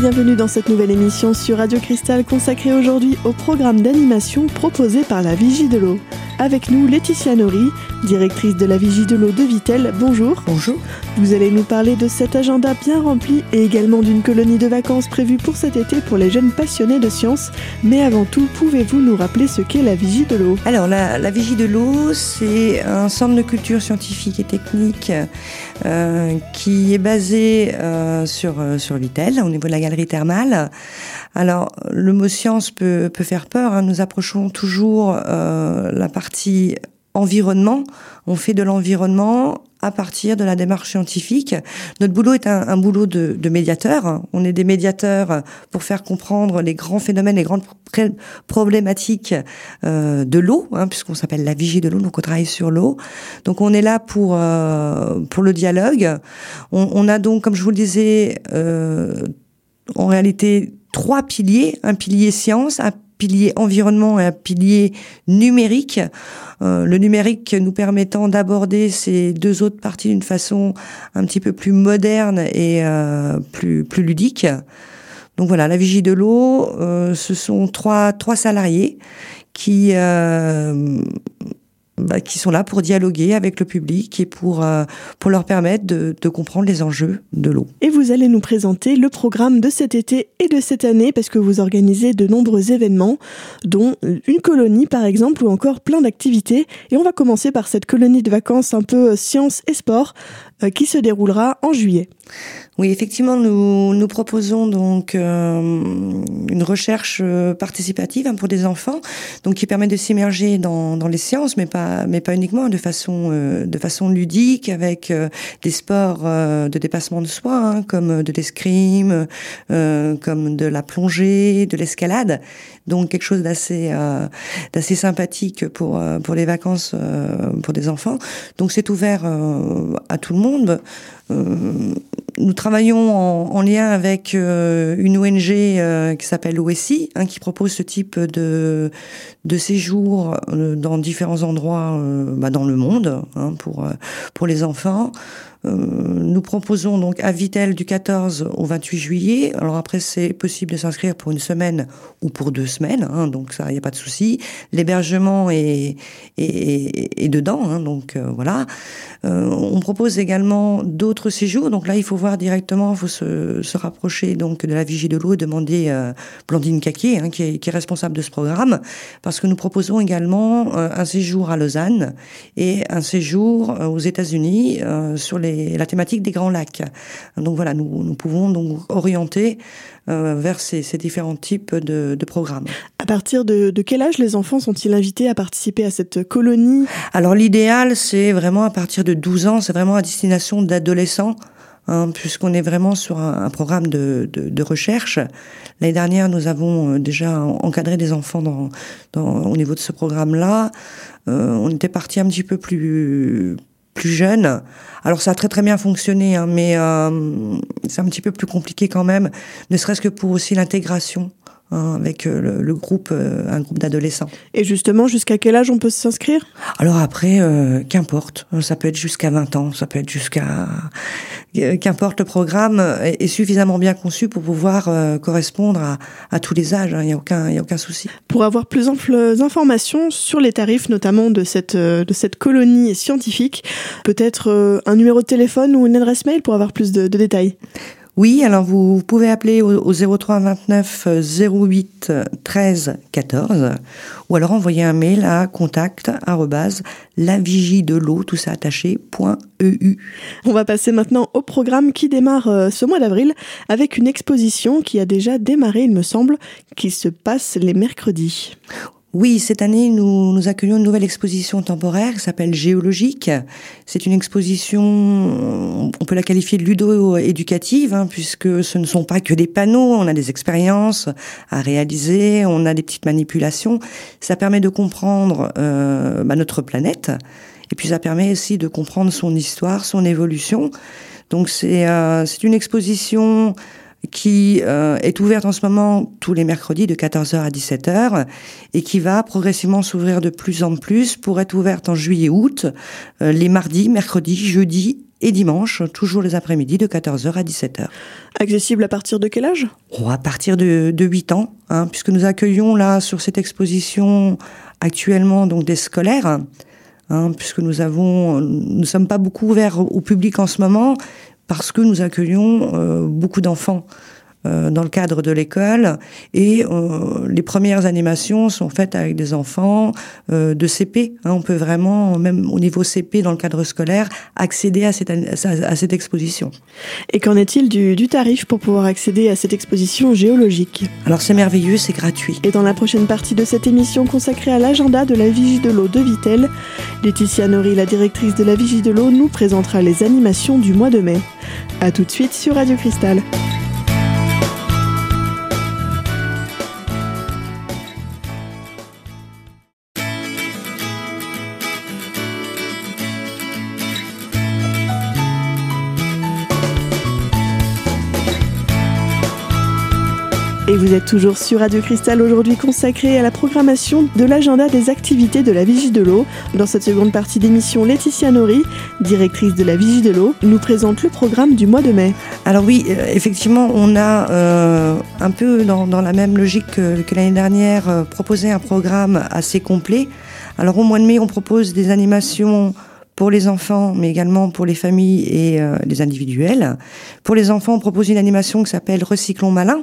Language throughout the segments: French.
bienvenue dans cette nouvelle émission sur Radio Cristal consacrée aujourd'hui au programme d'animation proposé par la Vigie de l'eau. Avec nous, Laetitia Nori, directrice de la Vigie de l'eau de Vitel. Bonjour. Bonjour. Vous allez nous parler de cet agenda bien rempli et également d'une colonie de vacances prévue pour cet été pour les jeunes passionnés de sciences. Mais avant tout, pouvez-vous nous rappeler ce qu'est la Vigie de l'eau? Alors, la, la, Vigie de l'eau, c'est un centre de culture scientifique et technique euh, qui est basé euh, sur, euh, sur Vitel, au niveau de la galerie thermale. Alors, le mot science peut, peut faire peur. Hein. Nous approchons toujours euh, la partie environnement. On fait de l'environnement à partir de la démarche scientifique. Notre boulot est un, boulot de, médiateur. On est des médiateurs pour faire comprendre les grands phénomènes, les grandes problématiques euh, de l'eau, hein, puisqu'on s'appelle la vigie de l'eau, donc on travaille sur l'eau. Donc on est là pour euh, pour le dialogue. On, on, a donc, comme je vous le disais, euh, en réalité trois piliers un pilier science, un pilier environnement et un pilier numérique. Euh, le numérique nous permettant d'aborder ces deux autres parties d'une façon un petit peu plus moderne et euh, plus, plus ludique. Donc voilà, la vigie de l'eau, euh, ce sont trois, trois salariés qui euh, bah, qui sont là pour dialoguer avec le public et pour, euh, pour leur permettre de, de, comprendre les enjeux de l'eau. Et vous allez nous présenter le programme de cet été et de cette année parce que vous organisez de nombreux événements, dont une colonie par exemple ou encore plein d'activités. Et on va commencer par cette colonie de vacances un peu sciences et sport euh, qui se déroulera en juillet. Oui, effectivement, nous, nous proposons donc euh, une recherche euh, participative hein, pour des enfants, donc qui permet de s'immerger dans, dans les sciences, mais pas, mais pas uniquement, de façon, euh, de façon ludique, avec euh, des sports euh, de dépassement de soi, hein, comme de l'escrime, comme de la plongée, de l'escalade. Donc quelque chose d'assez, d'assez sympathique pour pour les vacances pour des enfants. Donc c'est ouvert à tout le monde nous travaillons en, en, lien avec euh, une ONG euh, qui s'appelle OSI, hein, qui propose ce type de, séjour euh, dans différents endroits bah, dans le monde hein, pour les enfants. Euh, nous proposons donc à Vitel du 14 au 28 juillet. Alors après, c'est possible de s'inscrire pour une semaine ou pour deux semaines, hein, donc ça, il n'y a pas de souci. L'hébergement est, est, est, dedans, hein, donc euh, voilà. Euh, on propose également d'autres séjours. Donc là, il faut voir directement, il faut se, se, rapprocher donc de la Vigie de l'eau et demander euh, Blandine Caquier, hein, qui, qui, est, responsable de ce programme, parce que nous proposons également euh, un séjour à Lausanne et un séjour aux États-Unis sur les la thématique des Grands Lacs. Donc voilà, nous, nous pouvons donc orienter euh, vers ces, ces, différents types de, de, programmes. À partir de, de quel âge les enfants sont-ils invités à participer à cette colonie? Alors l'idéal, c'est vraiment à partir de 12 ans, c'est vraiment à destination d'adolescents. Hein, puisqu'on est vraiment sur un, un programme de, de, de recherche. L'année dernière, nous avons euh, déjà encadré des enfants dans, dans, au niveau de ce programme-là. Euh, on était parti un petit peu plus plus jeune. Alors ça a très très bien fonctionné, hein, mais euh, c'est un petit peu plus compliqué quand même, ne serait-ce que pour aussi l'intégration. Hein, avec euh, le, le, groupe, euh, un groupe d'adolescents. Et justement, jusqu'à quel âge on peut s'inscrire? Alors après, euh, qu'importe, ça peut être jusqu'à 20 ans, ça peut être jusqu'à... Qu'importe, le programme est, est, suffisamment bien conçu pour pouvoir euh, correspondre à, à, tous les âges, il hein, n'y a, aucun, y a aucun souci. Pour avoir plus amples informations sur les tarifs, notamment de cette, de cette colonie scientifique, peut-être un numéro de téléphone ou une adresse mail pour avoir plus de, de détails? Oui, alors vous, pouvez appeler au, au 03 29 08 13 14 ou alors envoyer un mail à contact l'eau tout ça. On va passer maintenant au programme qui démarre euh, ce mois d'avril avec une exposition qui a déjà démarré, il me semble, qui se passe les mercredis. Oui, cette année, nous, nous accueillons une nouvelle exposition temporaire qui s'appelle Géologique. C'est une exposition, on peut la qualifier de ludo-éducative, hein, puisque ce ne sont pas que des panneaux, on a des expériences à réaliser, on a des petites manipulations. Ça permet de comprendre euh, bah, notre planète, et puis ça permet aussi de comprendre son histoire, son évolution. Donc c'est euh, une exposition qui euh, est ouverte en ce moment tous les mercredis de 14h à 17h et qui va progressivement s'ouvrir de plus en plus pour être ouverte en juillet-août, euh, les mardis, mercredis, jeudis et dimanche, toujours les après-midi de 14h à 17h. Accessible à partir de quel âge? Oh, À partir de, de 8 ans, hein, puisque nous accueillons là sur cette exposition actuellement donc des scolaires, hein, puisque nous avons, nous sommes pas beaucoup ouverts au public en ce moment, parce que nous accueillons euh, beaucoup d'enfants. Euh, dans le cadre de l'école et euh, les premières animations sont faites avec des enfants euh, de CP. Hein, on peut vraiment, même au niveau CP dans le cadre scolaire, accéder à cette, à cette exposition. Et qu'en est-il du, du, tarif pour pouvoir accéder à cette exposition géologique? Alors c'est merveilleux, c'est gratuit. Et dans la prochaine partie de cette émission consacrée à l'agenda de la Vigie de l'eau de Vitel, Laetitia Nori, la directrice de la Vigie de l'eau, nous présentera les animations du mois de mai. A tout de suite sur Radio Cristal. Et vous êtes toujours sur Radio Cristal aujourd'hui consacré à la programmation de l'agenda des activités de la Vigie de l'eau. Dans cette seconde partie d'émission, Laetitia Nori, directrice de la Vigie de l'eau, nous présente le programme du mois de mai. Alors oui, euh, effectivement, on a euh, un peu dans, la même logique que, que l'année dernière euh, proposé un programme assez complet. Alors au mois de mai, on propose des animations pour les enfants, mais également pour les familles et euh, les individuels. Pour les enfants, on propose une animation qui s'appelle Recyclons malin,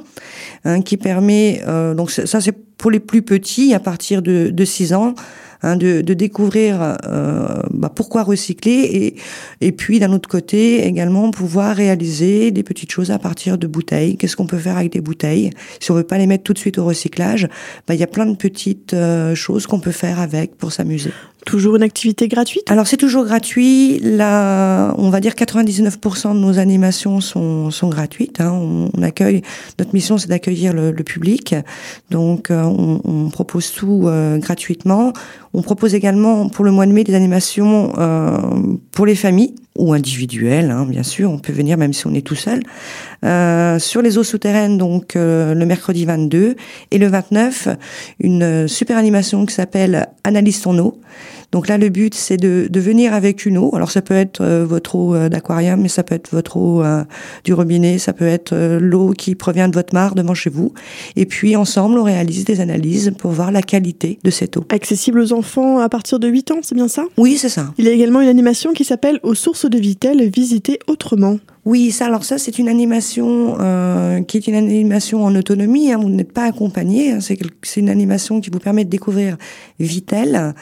hein, qui permet, euh, donc ça c'est pour les plus petits, à partir de, de 6 ans, hein, de, de, découvrir euh, bah, pourquoi recycler et, et puis d'un autre côté également pouvoir réaliser des petites choses à partir de bouteilles. Qu'est-ce qu'on peut faire avec des bouteilles? Si on veut pas les mettre tout de suite au recyclage, bah, il y a plein de petites euh, choses qu'on peut faire avec pour s'amuser. Toujours une activité gratuite Alors c'est toujours gratuit. Là, on va dire 99% de nos animations sont, gratuites. Hein. On, accueille. Notre mission, c'est d'accueillir le, public. Donc euh, on, on, propose tout euh, gratuitement. On propose également pour le mois de mai des animations euh, pour les familles ou individuelles, hein, bien sûr. On peut venir même si on est tout seul. Euh, sur les eaux souterraines, donc euh, le mercredi 22 et le 29, une super animation qui s'appelle Analyse ton eau. Donc là, le but, c'est de, de, venir avec une eau. Alors ça peut être euh, votre eau d'aquarium, mais ça peut être votre eau du robinet, ça peut être l'eau qui provient de votre mare devant chez vous. Et puis ensemble, on réalise des analyses pour voir la qualité de cette eau. Accessible aux enfants à partir de 8 ans, c'est bien ça? Oui, c'est ça. Il y a également une animation qui s'appelle Aux sources de Vitel, visiter autrement. Oui, ça. Alors ça, c'est une animation euh, qui est une animation en autonomie. Hein, vous n'êtes pas accompagné. Hein, c'est une animation qui vous permet de découvrir Vitel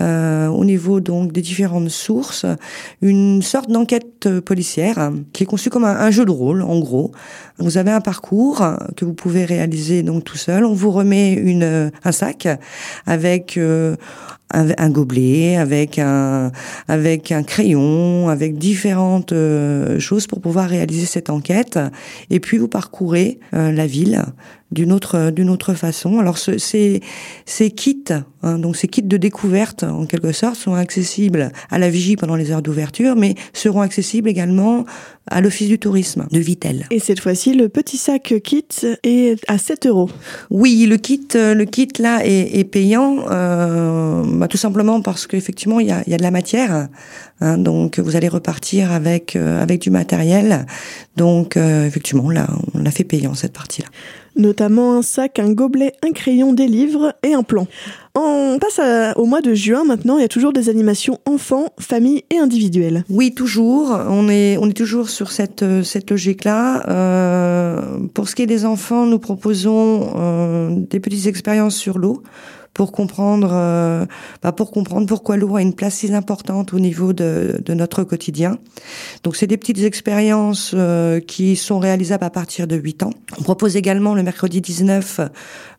euh, au niveau donc des différentes sources. Une sorte d'enquête policière hein, qui est conçue comme un, jeu de rôle, en gros. Vous avez un parcours que vous pouvez réaliser donc tout seul. On vous remet une un sac avec euh, un, un, gobelet, avec un, avec un crayon, avec différentes euh, choses pour pouvoir réaliser cette enquête. Et puis vous parcourez euh, la ville d'une autre d'une autre façon. Alors ce, ces ces kits, hein, donc ces kits de découverte en quelque sorte, sont accessibles à la vigie pendant les heures d'ouverture, mais seront accessibles également à l'office du tourisme de Vitel. Et cette fois-ci, le petit sac kit est à 7 euros. Oui, le kit le kit là est, est payant, euh, bah, tout simplement parce qu'effectivement il y a, il y a de la matière. Hein, donc vous allez repartir avec euh, avec du matériel. Donc euh, effectivement là, on l'a fait payant cette partie-là notamment un sac, un gobelet, un crayon, des livres et un plan. On passe au mois de juin maintenant, il y a toujours des animations enfants, famille et individuelles. Oui, toujours. On est, on est toujours sur cette, cette logique-là. Euh, pour ce qui est des enfants, nous proposons euh, des petites expériences sur l'eau pour comprendre, euh, bah pour comprendre pourquoi l'eau a une place si importante au niveau de, notre quotidien. Donc c'est des petites expériences euh, qui sont réalisables à partir de 8 ans. On propose également le mercredi 19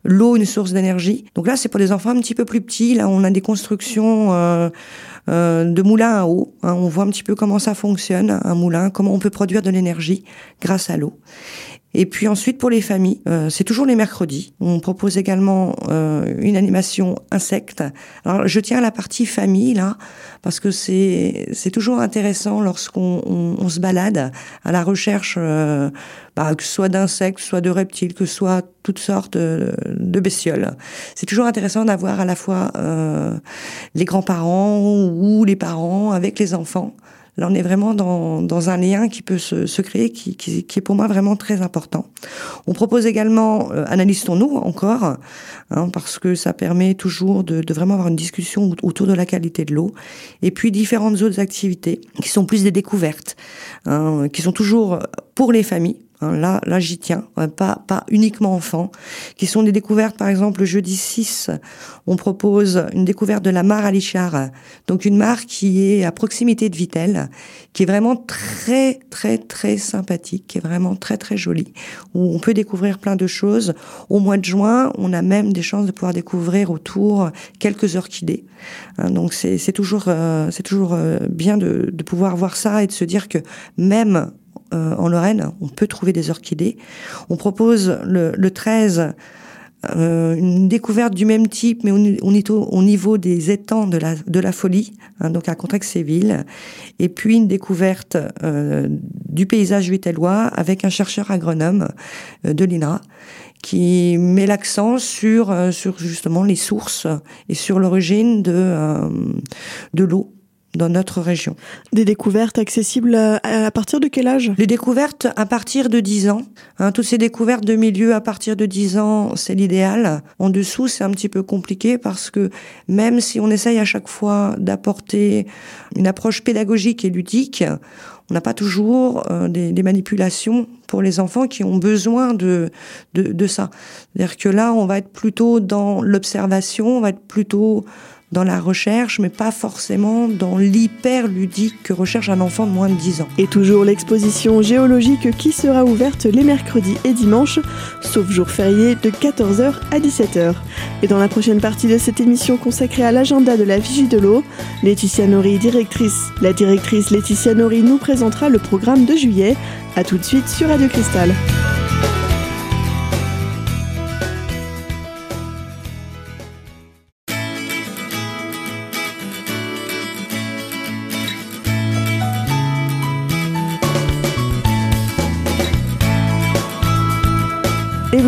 l'eau une source d'énergie. Donc là c'est pour des enfants un petit peu plus petits. Là on a des constructions euh, de moulins à eau. Hein. On voit un petit peu comment ça fonctionne un moulin, comment on peut produire de l'énergie grâce à l'eau. Et puis ensuite pour les familles, euh, c'est toujours les mercredis. On propose également euh, une animation insecte. Alors je tiens à la partie famille là parce que c'est c'est toujours intéressant lorsqu'on on, on se balade à la recherche, euh, bah, que ce soit d'insectes, soit de reptiles, que ce soit toutes sortes de, de bestioles. C'est toujours intéressant d'avoir à la fois euh, les grands-parents ou les parents avec les enfants On est vraiment dans, un lien qui peut se, créer, qui, est pour moi vraiment très important. On propose également euh, Analysons-nous encore, hein, parce que ça permet toujours de, de, vraiment avoir une discussion autour de la qualité de l'eau. Et puis différentes autres activités qui sont plus des découvertes, hein, qui sont toujours pour les familles Hein, là, là j'y tiens, pas, pas uniquement enfants, qui sont des découvertes, par exemple, le jeudi 6, on propose une découverte de la mare à Lichard, donc une mare qui est à proximité de Vitel, qui est vraiment très, très, très sympathique, qui est vraiment très, très jolie, où on peut découvrir plein de choses. Au mois de juin, on a même des chances de pouvoir découvrir autour quelques orchidées. Hein, donc c'est toujours, euh, c'est toujours euh, bien de, de pouvoir voir ça et de se dire que même euh, en Lorraine, on peut trouver des orchidées. On propose le, le 13 euh, une découverte du même type, mais au, niveau des étangs de la, de la folie, hein, donc à Contrexéville, et puis une découverte euh, du paysage vitellois avec un chercheur agronome de l'INRA qui met l'accent sur, sur justement les sources et sur l'origine de, de l'eau dans notre région. Des découvertes accessibles à, partir de quel âge? Les découvertes à partir de 10 ans. Hein, toutes ces découvertes de milieu à partir de 10 ans, c'est l'idéal. En dessous, c'est un petit peu compliqué parce que même si on essaye à chaque fois d'apporter une approche pédagogique et ludique, on n'a pas toujours euh, des, des, manipulations pour les enfants qui ont besoin de, de, de ça. C'est-à-dire que là, on va être plutôt dans l'observation, on va être plutôt dans la recherche, mais pas forcément dans l'hyper ludique que recherche un enfant de moins de 10 ans. Et toujours l'exposition géologique qui sera ouverte les mercredis et dimanches, sauf jour férié de 14h à 17h. Et dans la prochaine partie de cette émission consacrée à l'agenda de la Vigie de l'eau, Laetitia Nori, directrice. La directrice Laetitia Nori nous présentera le programme de juillet. A tout de suite sur Radio Cristal.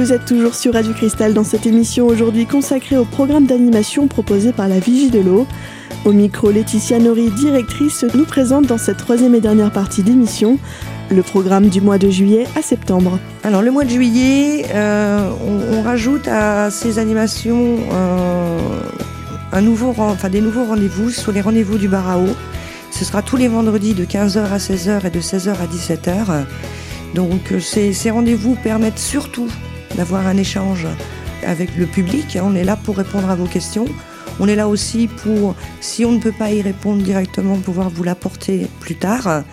Vous êtes toujours sur Radio Cristal dans cette émission aujourd'hui consacrée au programme d'animation proposé par la Vigie de l'eau. Au micro, Laetitia Nori, directrice, nous présente dans cette troisième et dernière partie d'émission le programme du mois de juillet à septembre. Alors le mois de juillet, euh, on, rajoute à ces animations euh, un nouveau, enfin, des nouveaux rendez-vous sur les rendez-vous du bar à eau. Ce sera tous les vendredis de 15h à 16h et de 16h à 17h. Donc ces, ces rendez-vous permettent surtout d'avoir un échange avec le public. On est là pour répondre à vos questions. On est là aussi pour, si on ne peut pas y répondre directement, pouvoir vous l'apporter plus tard.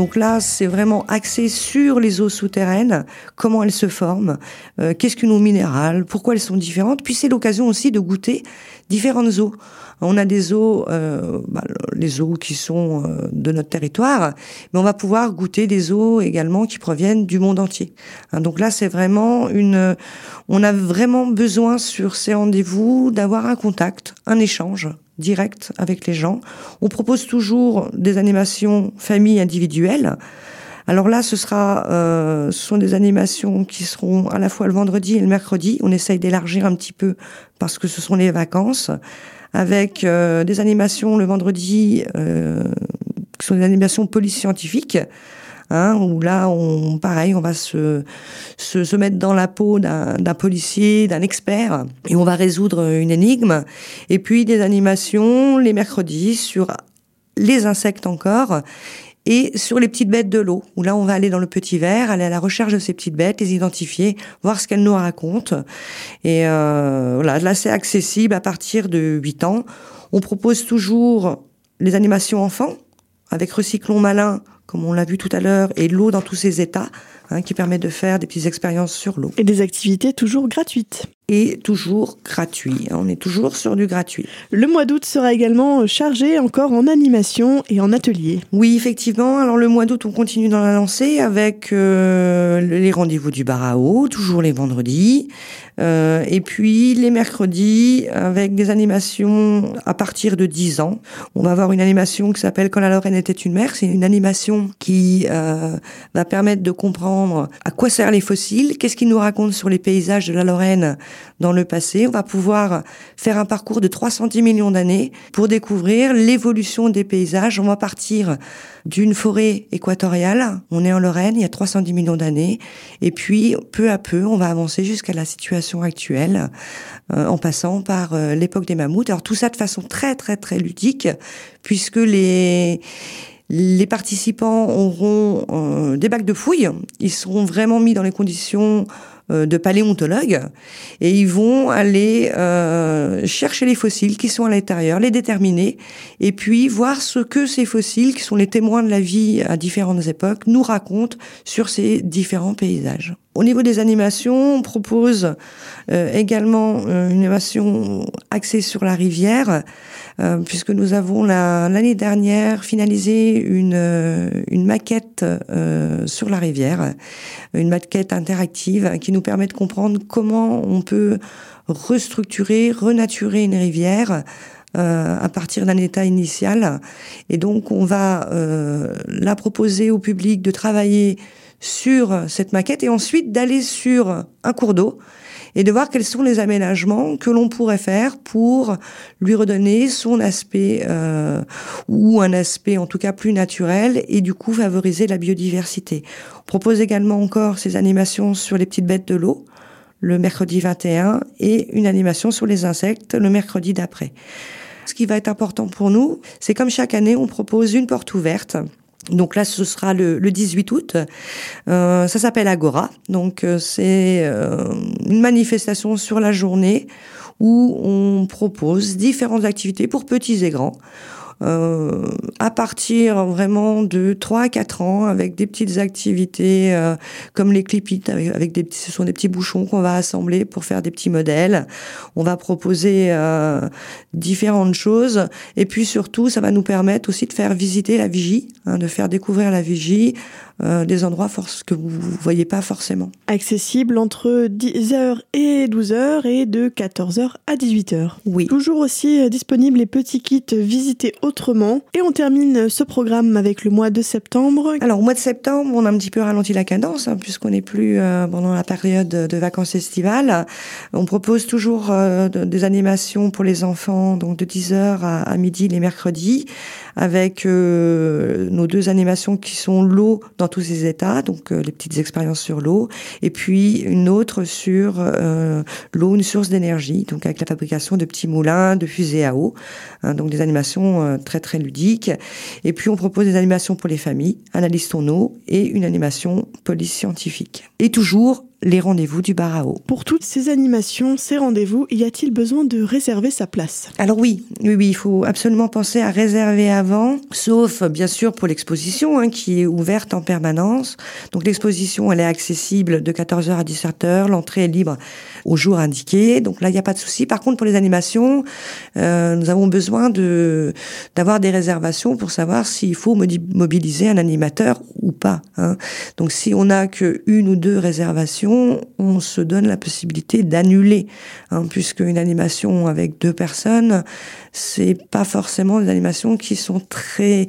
Donc là, c'est vraiment axé sur les eaux souterraines, comment elles se forment, euh, qu'est-ce qu'une eau minérale, pourquoi elles sont différentes. Puis c'est l'occasion aussi de goûter différentes eaux. On a des eaux, euh, bah, les eaux qui sont euh, de notre territoire, mais on va pouvoir goûter des eaux également qui proviennent du monde entier. Hein, donc là, c'est vraiment une, on a vraiment besoin sur ces rendez-vous d'avoir un contact, un échange direct avec les gens. On propose toujours des animations famille individuelles. Alors là, ce sera, euh, ce sont des animations qui seront à la fois le vendredi et le mercredi. On essaye d'élargir un petit peu parce que ce sont les vacances avec euh, des animations le vendredi, euh, qui sont des animations police scientifiques. Hein, où là, on, pareil, on va se, se, se mettre dans la peau d'un policier, d'un expert, et on va résoudre une énigme. Et puis des animations les mercredis sur les insectes encore, et sur les petites bêtes de l'eau, où là on va aller dans le petit verre, aller à la recherche de ces petites bêtes, les identifier, voir ce qu'elles nous racontent. Et euh, voilà, là c'est accessible à partir de 8 ans. On propose toujours les animations enfants, avec Recyclons Malin, comme on l'a vu tout à l'heure, et l'eau dans tous ses états, hein, qui permet de faire des petites expériences sur l'eau. Et des activités toujours gratuites et toujours gratuit. On est toujours sur du gratuit. Le mois d'août sera également chargé encore en animation et en atelier. Oui, effectivement. Alors le mois d'août, on continue dans la lancée avec euh, les rendez-vous du bar à eau, toujours les vendredis. Euh, et puis les mercredis avec des animations à partir de 10 ans. On va avoir une animation qui s'appelle Quand la Lorraine était une mer. C'est une animation qui euh, va permettre de comprendre à quoi servent les fossiles, qu'est-ce qu'ils nous racontent sur les paysages de la Lorraine dans le passé. On va pouvoir faire un parcours de 310 millions d'années pour découvrir l'évolution des paysages. On va partir d'une forêt équatoriale. On est en Lorraine, il y a 310 millions d'années. Et puis, peu à peu, on va avancer jusqu'à la situation actuelle, euh, en passant par euh, l'époque des mammouths. Alors tout ça de façon très, très, très ludique, puisque les les participants auront euh, des bacs de fouilles. Ils seront vraiment mis dans les conditions euh, de paléontologues et ils vont aller euh, chercher les fossiles qui sont à l'intérieur, les déterminer et puis voir ce que ces fossiles, qui sont les témoins de la vie à différentes époques, nous racontent sur ces différents paysages. Au niveau des animations, on propose euh, également une animation axée sur la rivière euh, puisque nous avons l'année dernière finalisé une, euh, maquette euh, sur la rivière, une maquette interactive qui nous permet de comprendre comment on peut restructurer, renaturer une rivière à partir d'un état initial. Et donc, on va euh, la proposer au public de travailler sur cette maquette et ensuite d'aller sur un cours d'eau et de voir quels sont les aménagements que l'on pourrait faire pour lui redonner son aspect euh, ou un aspect en tout cas plus naturel et du coup favoriser la biodiversité. On propose également encore ces animations sur les petites bêtes de l'eau le mercredi 21 et une animation sur les insectes le mercredi d'après. Ce qui va être important pour nous, c'est comme chaque année, on propose une porte ouverte donc là, ce sera le, le 18 août. Euh, ça s'appelle Agora. Donc euh, c'est euh, une manifestation sur la journée où on propose différentes activités pour petits et grands euh, à partir vraiment de 3 à 4 ans avec des petites activités euh, comme les clipites avec, des petits, ce sont des petits bouchons qu'on va assembler pour faire des petits modèles. On va proposer euh, différentes choses et puis surtout ça va nous permettre aussi de faire visiter la vigie, hein, de faire découvrir la vigie euh, des endroits que vous voyez pas forcément. Accessible entre 10h et 12h et de 14h à 18h. Oui. Toujours aussi euh, disponible les petits kits visités Et on termine ce programme avec le mois de septembre. Alors au mois de septembre, on a un petit peu ralenti la cadence hein, puisqu'on n'est plus euh, pendant la période de vacances estivales. On propose toujours des animations pour les enfants, donc de 10h à, midi les mercredis, avec nos deux animations qui sont l'eau dans tous ces états, donc euh, les petites expériences sur l'eau, et puis une autre sur euh, l'eau, une source d'énergie, donc avec la fabrication de petits moulins, de fusées à eau, hein, donc des animations euh, très très ludiques. Et puis on propose des animations pour les familles, analyse ton et une animation police scientifique. Et toujours les rendez-vous du bar à eau. Pour toutes ces animations, ces rendez-vous, y a-t-il besoin de réserver sa place? Alors oui, oui, oui, il faut absolument penser à réserver avant, sauf bien sûr pour l'exposition hein, qui est ouverte en permanence. Donc l'exposition, elle est accessible de 14h à 17h, l'entrée est libre au jour indiqué, donc là il n'y a pas de souci. Par contre pour les animations, euh, nous avons besoin de d'avoir des réservations pour savoir s'il faut mobiliser un animateur ou pas. Hein. Donc si on n'a que une ou deux réservations on se donne la possibilité d'annuler, hein, puisque une animation avec deux personnes, c'est pas forcément des animations qui sont très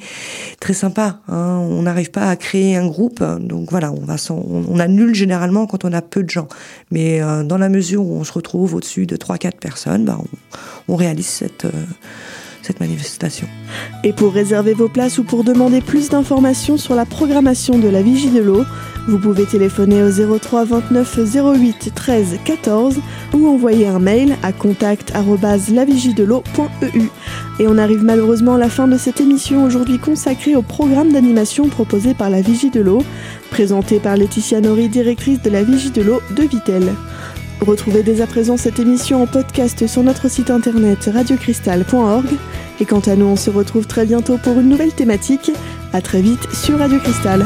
très sympas. Hein. On n'arrive pas à créer un groupe, donc voilà, on annule généralement quand on a peu de gens. Mais euh, dans la mesure où on se retrouve au-dessus de 3-4 personnes, bah, on, réalise cette euh, cette manifestation. Et pour réserver vos places ou pour demander plus d'informations sur la programmation de la Vigie de l'eau, vous pouvez téléphoner au 03 29 08 13 14 ou envoyer un mail à contact@lavigiedel'eau.eu. Et on arrive malheureusement à la fin de cette émission aujourd'hui consacrée au programme d'animation proposé par la Vigie de l'eau, présenté par Laetitia Nori, directrice de la Vigie de l'eau de Vitel. Retrouvez dès à présent cette émission en podcast sur notre site internet radiocristal.org. Et quant à nous, on se retrouve très bientôt pour une nouvelle thématique. À très vite sur Radio Cristal.